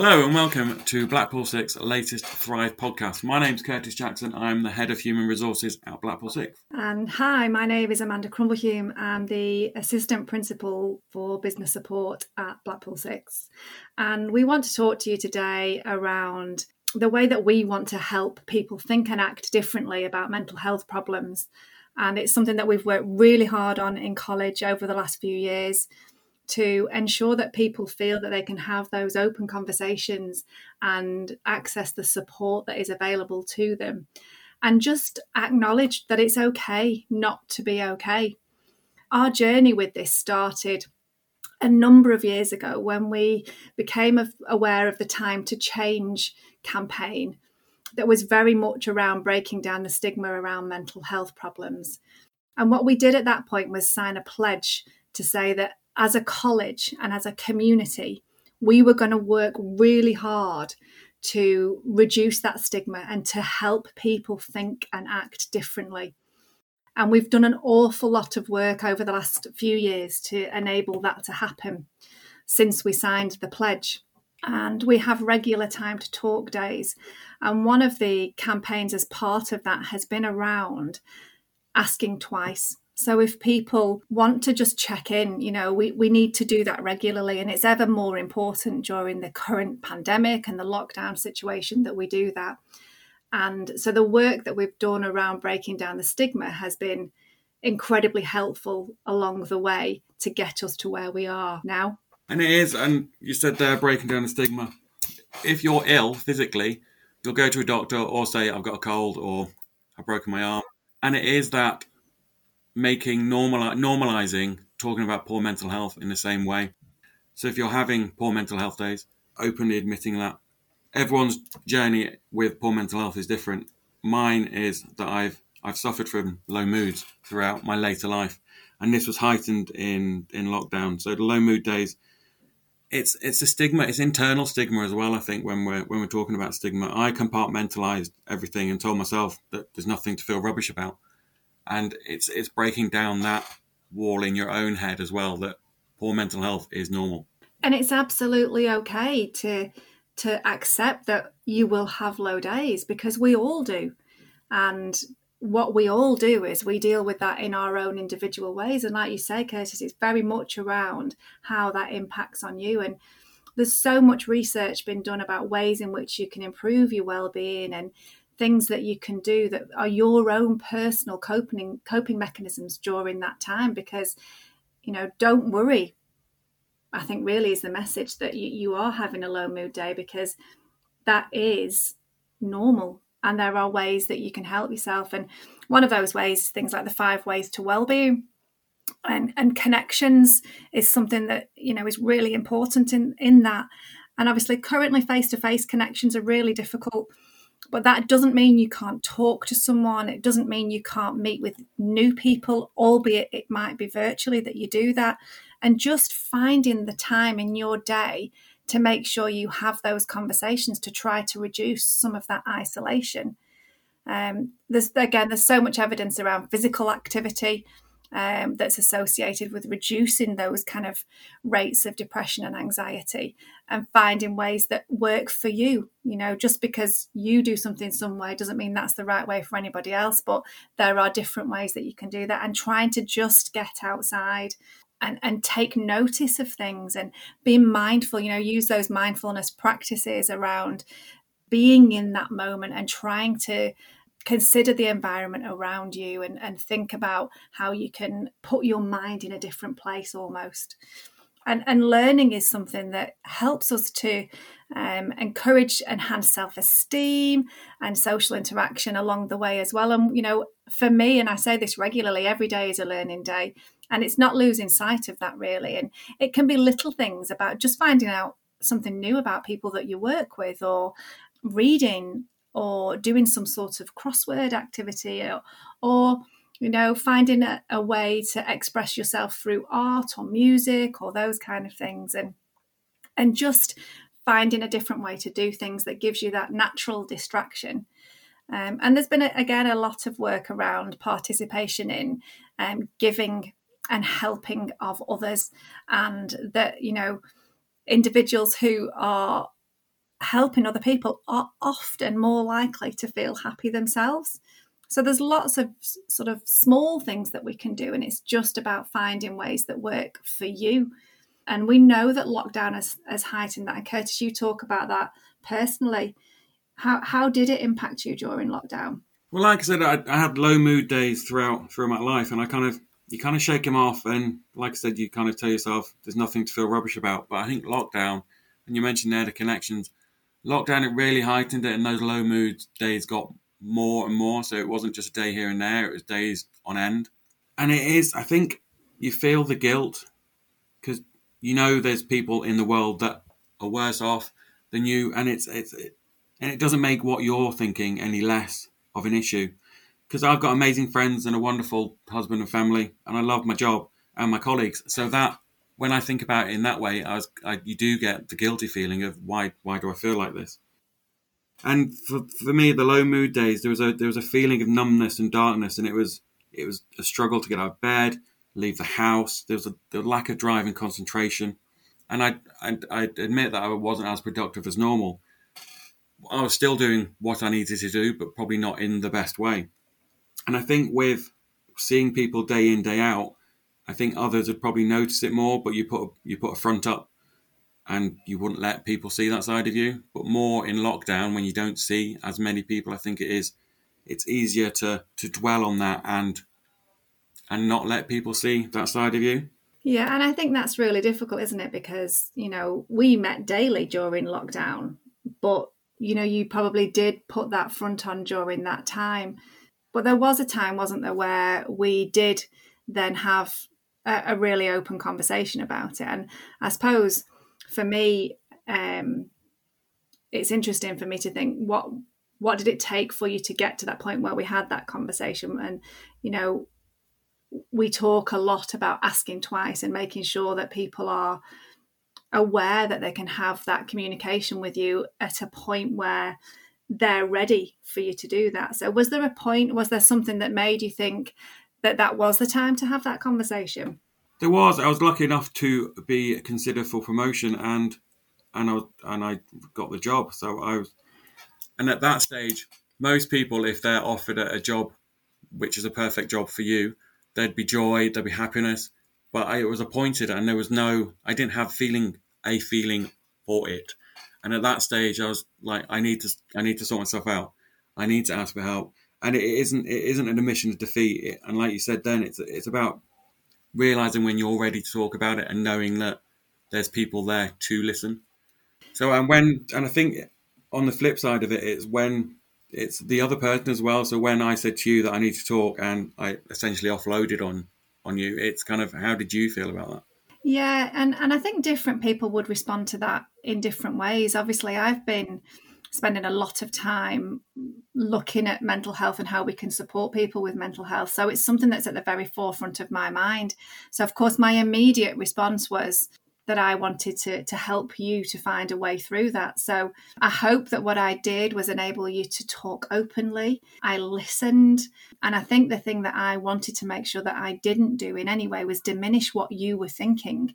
Hello and welcome to Blackpool Sixth latest Thrive podcast. My name's Curtis Jackson. I'm the head of human resources at Blackpool Sixth. And hi, my name is Amanda Crumblehume. I'm the assistant principal for business support at Blackpool Sixth. And we want to talk to you today around the way that we want to help people think and act differently about mental health problems. And it's something that we've worked really hard on in college over the last few years to ensure that people feel that they can have those open conversations and access the support that is available to them and just acknowledge that it's okay not to be okay. Our journey with this started a number of years ago when we became aware of the Time to Change campaign that was very much around breaking down the stigma around mental health problems. And what we did at that point was sign a pledge to say that as a college and as a community, we were going to work really hard to reduce that stigma and to help people think and act differently. And we've done an awful lot of work over the last few years to enable that to happen since we signed the pledge. And we have regular time to talk days. And one of the campaigns as part of that has been around asking twice so if people want to just check in, you know, we, we need to do that regularly. And it's ever more important during the current pandemic and the lockdown situation that we do that. And so the work that we've done around breaking down the stigma has been incredibly helpful along the way to get us to where we are now. And it is, and you said there, breaking down the stigma. If you're ill physically, you'll go to a doctor or say, I've got a cold or I've broken my arm. And it is that making normal normalizing talking about poor mental health in the same way. So if you're having poor mental health days, openly admitting that everyone's journey with poor mental health is different. Mine is that I've I've suffered from low moods throughout my later life, and this was heightened in in lockdown. So the low mood days, it's it's a stigma, it's internal stigma as well. I think when we're when we're talking about stigma, I compartmentalized everything and told myself that there's nothing to feel rubbish about and it's it's breaking down that wall in your own head as well that poor mental health is normal. And it's absolutely okay to to accept that you will have low days because we all do. And what we all do is we deal with that in our own individual ways. And like you say curtis it's very much around how that impacts on you. And there's so much research been done about ways in which you can improve your well-being and things that you can do that are your own personal coping coping mechanisms during that time because you know don't worry. I think really is the message that you, you are having a low mood day because that is normal and there are ways that you can help yourself. And one of those ways things like the five ways to well-being and and connections is something that you know is really important in in that. And obviously currently face-to-face connections are really difficult but that doesn't mean you can't talk to someone. It doesn't mean you can't meet with new people, albeit it might be virtually that you do that. And just finding the time in your day to make sure you have those conversations to try to reduce some of that isolation. Um, there's again, there's so much evidence around physical activity um, that's associated with reducing those kind of rates of depression and anxiety and finding ways that work for you. You know, just because you do something some way doesn't mean that's the right way for anybody else, but there are different ways that you can do that and trying to just get outside and, and take notice of things and be mindful, you know, use those mindfulness practices around being in that moment and trying to consider the environment around you and, and think about how you can put your mind in a different place almost. And, and learning is something that helps us to um, encourage enhanced self-esteem and social interaction along the way as well. And you know, for me, and I say this regularly, every day is a learning day, and it's not losing sight of that really. And it can be little things about just finding out something new about people that you work with, or reading or doing some sort of crossword activity or, or you know finding a, a, way to express yourself through art or music or those kind of things and and just finding a different way to do things that gives you that natural distraction. Um, and there's been a, again a lot of work around participation in um, giving and helping of others and that you know individuals who are helping other people are often more likely to feel happy themselves. So there's lots of sort of small things that we can do, and it's just about finding ways that work for you. And we know that lockdown has, has heightened that. And Curtis, you talk about that personally. How how did it impact you during lockdown? Well, like I said, I, I had low mood days throughout throughout my life, and I kind of you kind of shake them off, and like I said, you kind of tell yourself there's nothing to feel rubbish about. But I think lockdown, and you mentioned there the connections, lockdown it really heightened it, and those low mood days got more and more. So it wasn't just a day here and there; it was days on end. And it is, I think, you feel the guilt because you know there's people in the world that are worse off than you, and it's it's it, and it doesn't make what you're thinking any less of an issue. Because I've got amazing friends and a wonderful husband and family, and I love my job and my colleagues. So that when I think about it in that way, I was, I, you do get the guilty feeling of why why do I feel like this? And for, for me, the low mood days, there was a there was a feeling of numbness and darkness, and it was it was a struggle to get out of bed, leave the house. There was a the lack of drive and concentration, and I I I admit that I wasn't as productive as normal. I was still doing what I needed to do, but probably not in the best way. And I think with seeing people day in day out, I think others would probably notice it more. But you put you put a front up, and you wouldn't let people see that side of you. But more in lockdown, when you don't see as many people, I think it is it's easier to to dwell on that and and not let people see that side of you. Yeah, and I think that's really difficult, isn't it? Because you know we met daily during lockdown, but you know, you probably did put that front on during that time. But there was a time, wasn't there, where we did then have a, a really open conversation about it. And I suppose for me, um, it's interesting for me to think what what did it take for you to get to that point where we had that conversation and you know we talk a lot about asking twice and making sure that people are aware that they can have that communication with you at a point where they're ready for you to do that. So, was there a point, was there something that made you think that that was the time to have that conversation? There was. I was lucky enough to be considered for promotion, and and I was, and I got the job. So I was, and at that stage, most people, if they're offered a, a job, which is a perfect job for you, there'd be joy, there'd be happiness but I was appointed and there was no, I didn't have feeling a feeling for it. And at that stage, I was like, I need to, I need to sort myself out. I need to ask for help. And it isn't, it isn't an admission of defeat. And like you said, then it's, it's about realizing when you're ready to talk about it and knowing that there's people there to listen. So, and when, and I think on the flip side of it, it's when it's the other person as well. So when I said to you that I need to talk and I essentially offloaded on on you. It's kind of how did you feel about that? Yeah, and and I think different people would respond to that in different ways. Obviously, I've been spending a lot of time looking at mental health and how we can support people with mental health. So it's something that's at the very forefront of my mind. So of course my immediate response was that I wanted to, to help you to find a way through that. So I hope that what I did was enable you to talk openly. I listened. And I think the thing that I wanted to make sure that I didn't do in any way was diminish what you were thinking.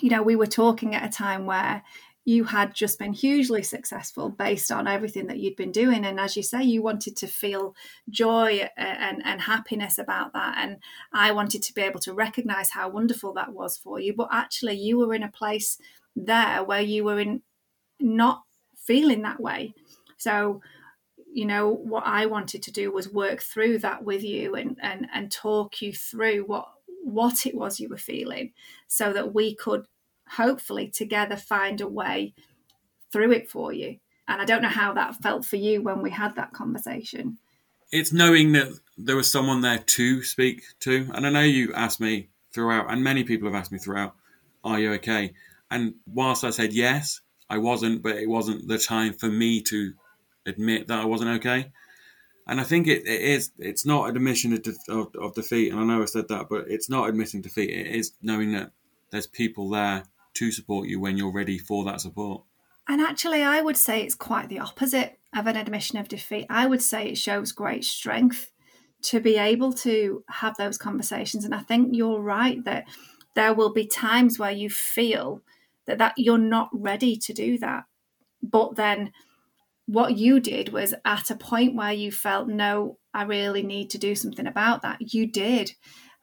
You know, we were talking at a time where you had just been hugely successful based on everything that you'd been doing. And as you say, you wanted to feel joy uh, and, and happiness about that. And I wanted to be able to recognize how wonderful that was for you. But actually, you were in a place there where you were in not feeling that way. So, you know, what I wanted to do was work through that with you and, and, and talk you through what what it was you were feeling so that we could hopefully together find a way through it for you. And I don't know how that felt for you when we had that conversation. It's knowing that there was someone there to speak to. And I know you asked me throughout, and many people have asked me throughout, are you okay? And whilst I said yes, I wasn't, but it wasn't the time for me to admit that I wasn't okay. And I think it, it is, it's not admission of, of, of defeat. And I know I said that, but it's not admitting defeat. It is knowing that there's people there to support you when you're ready for that support. And actually, I would say it's quite the opposite of an admission of defeat. I would say it shows great strength to be able to have those conversations. And I think you're right that there will be times where you feel that, that you're not ready to do that. but then what you did was at a point where you felt no i really need to do something about that you did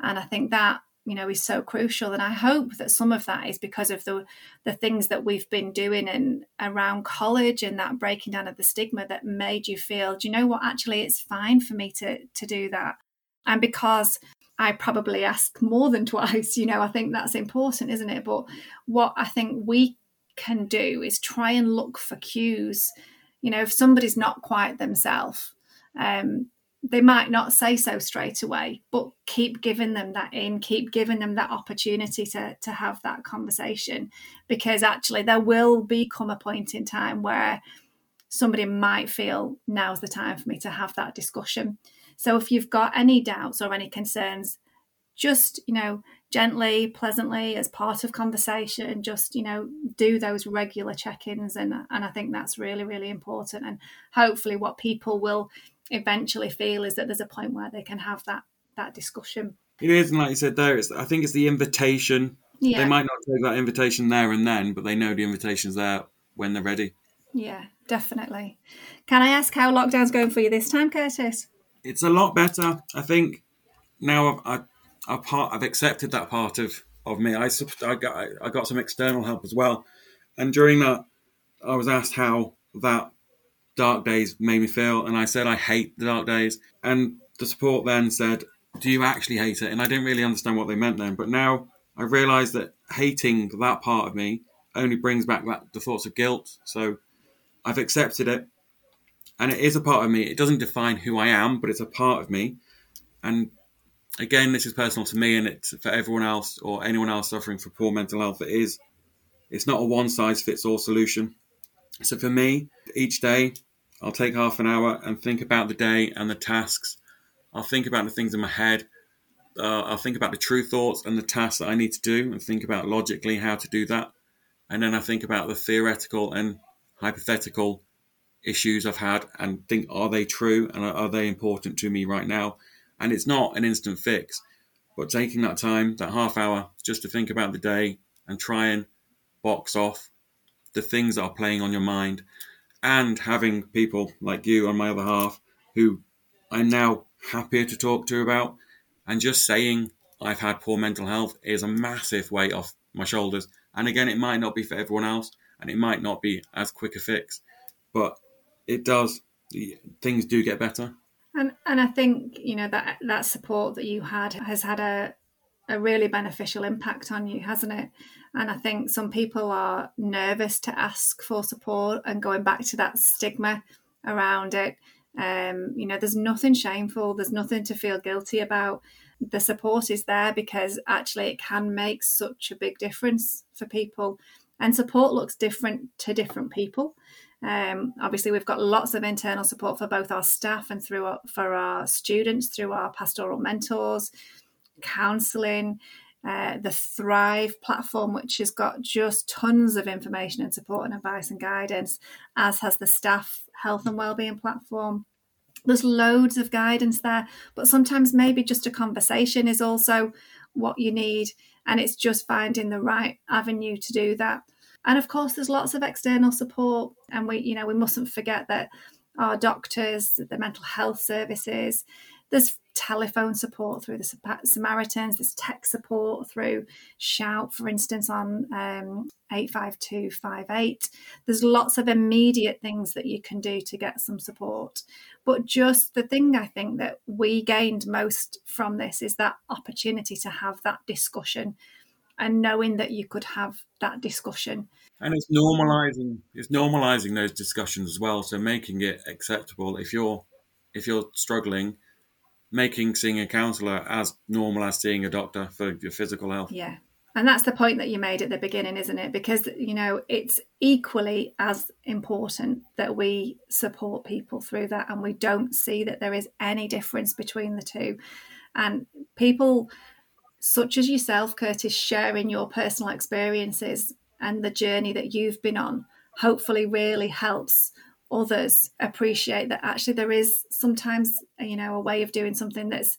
and i think that you know is so crucial and i hope that some of that is because of the the things that we've been doing and around college and that breaking down of the stigma that made you feel do you know what actually it's fine for me to to do that and because I probably ask more than twice. You know, I think that's important, isn't it? But what I think we can do is try and look for cues. You know, if somebody's not quite themselves, um, they might not say so straight away, but keep giving them that in, keep giving them that opportunity to, to have that conversation because actually there will become a point in time where somebody might feel now's the time for me to have that discussion. So if you've got any doubts or any concerns, just, you know, gently, pleasantly, as part of conversation, just, you know, do those regular check ins. And, and I think that's really, really important. And hopefully, what people will eventually feel is that there's a point where they can have that that discussion. It is, and like you said there, it's I think it's the invitation. Yeah. They might not take that invitation there and then, but they know the invitation's there when they're ready. Yeah, definitely. Can I ask how lockdown's going for you this time, Curtis? it's a lot better. I think now I've, I, have part, I've accepted that part of, of me. I, I, got, I got some external help as well. And during that, I was asked how that dark days made me feel. And I said, I hate the dark days. And the support then said, Do you actually hate it? And I didn't really understand what they meant then. But now I realize that hating that part of me only brings back that, the thoughts of guilt. So I've accepted it and it is a part of me. It doesn't define who I am, but it's a part of me. And again, this is personal to me, and it's for everyone else or anyone else suffering from poor mental health. It is. It's not a one size fits all solution. So for me, each day I'll take half an hour and think about the day and the tasks. I'll think about the things in my head. Uh, I'll think about the true thoughts and the tasks that I need to do, and think about logically how to do that. And then I think about the theoretical and hypothetical issues I've had and think, are they true and are they important to me right now? And it's not an instant fix, but taking that time, that half hour, just to think about the day and try and box off the things that are playing on your mind and having people like you on my other half who I'm now happier to talk to about and just saying I've had poor mental health is a massive weight off my shoulders. And again, it might not be for everyone else and it might not be as quick a fix, but it does. Things do get better. And and I think you know that that support that you had has had a a really beneficial impact on you, hasn't it? And I think some people are nervous to ask for support and going back to that stigma around it. Um, you know, there's nothing shameful, there's nothing to feel guilty about. The support is there because actually it can make such a big difference for people. And support looks different to different people. Um, obviously, we've got lots of internal support for both our staff and through our, for our students through our pastoral mentors, counselling, uh, the Thrive platform, which has got just tons of information and support and advice and guidance, as has the staff health and wellbeing platform. There's loads of guidance there, but sometimes maybe just a conversation is also what you need, and it's just finding the right avenue to do that. And of course, there's lots of external support, and we, you know, we mustn't forget that our doctors, the mental health services, there's telephone support through the Samaritans, there's tech support through Shout, for instance, on um, 85258. There's lots of immediate things that you can do to get some support. But just the thing I think that we gained most from this is that opportunity to have that discussion and knowing that you could have that discussion. And it's normalizing it's normalizing those discussions as well. So making it acceptable if you're if you're struggling, making seeing a counsellor as normal as seeing a doctor for your physical health. Yeah. And that's the point that you made at the beginning, isn't it? Because, you know, it's equally as important that we support people through that and we don't see that there is any difference between the two. And people such as yourself, Curtis, sharing your personal experiences and the journey that you've been on, hopefully really helps others appreciate that actually there is sometimes you know a way of doing something that's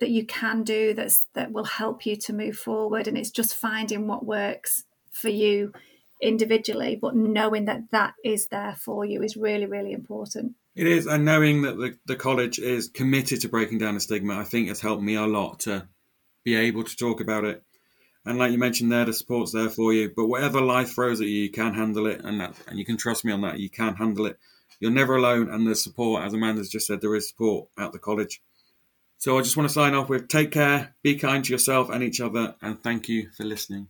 that you can do that's that will help you to move forward and it's just finding what works for you individually, but knowing that that is there for you is really, really important. It is, and knowing that the, the college is committed to breaking down the stigma, I think has helped me a lot to be able to talk about it. And like you mentioned there, the support's there for you. But whatever life throws at you, you can handle it, and that, and you can trust me on that. You can handle it. You're never alone, and there's support. As Amanda's just said, there is support at the college. So I just want to sign off with take care, be kind to yourself and each other, and thank you for listening.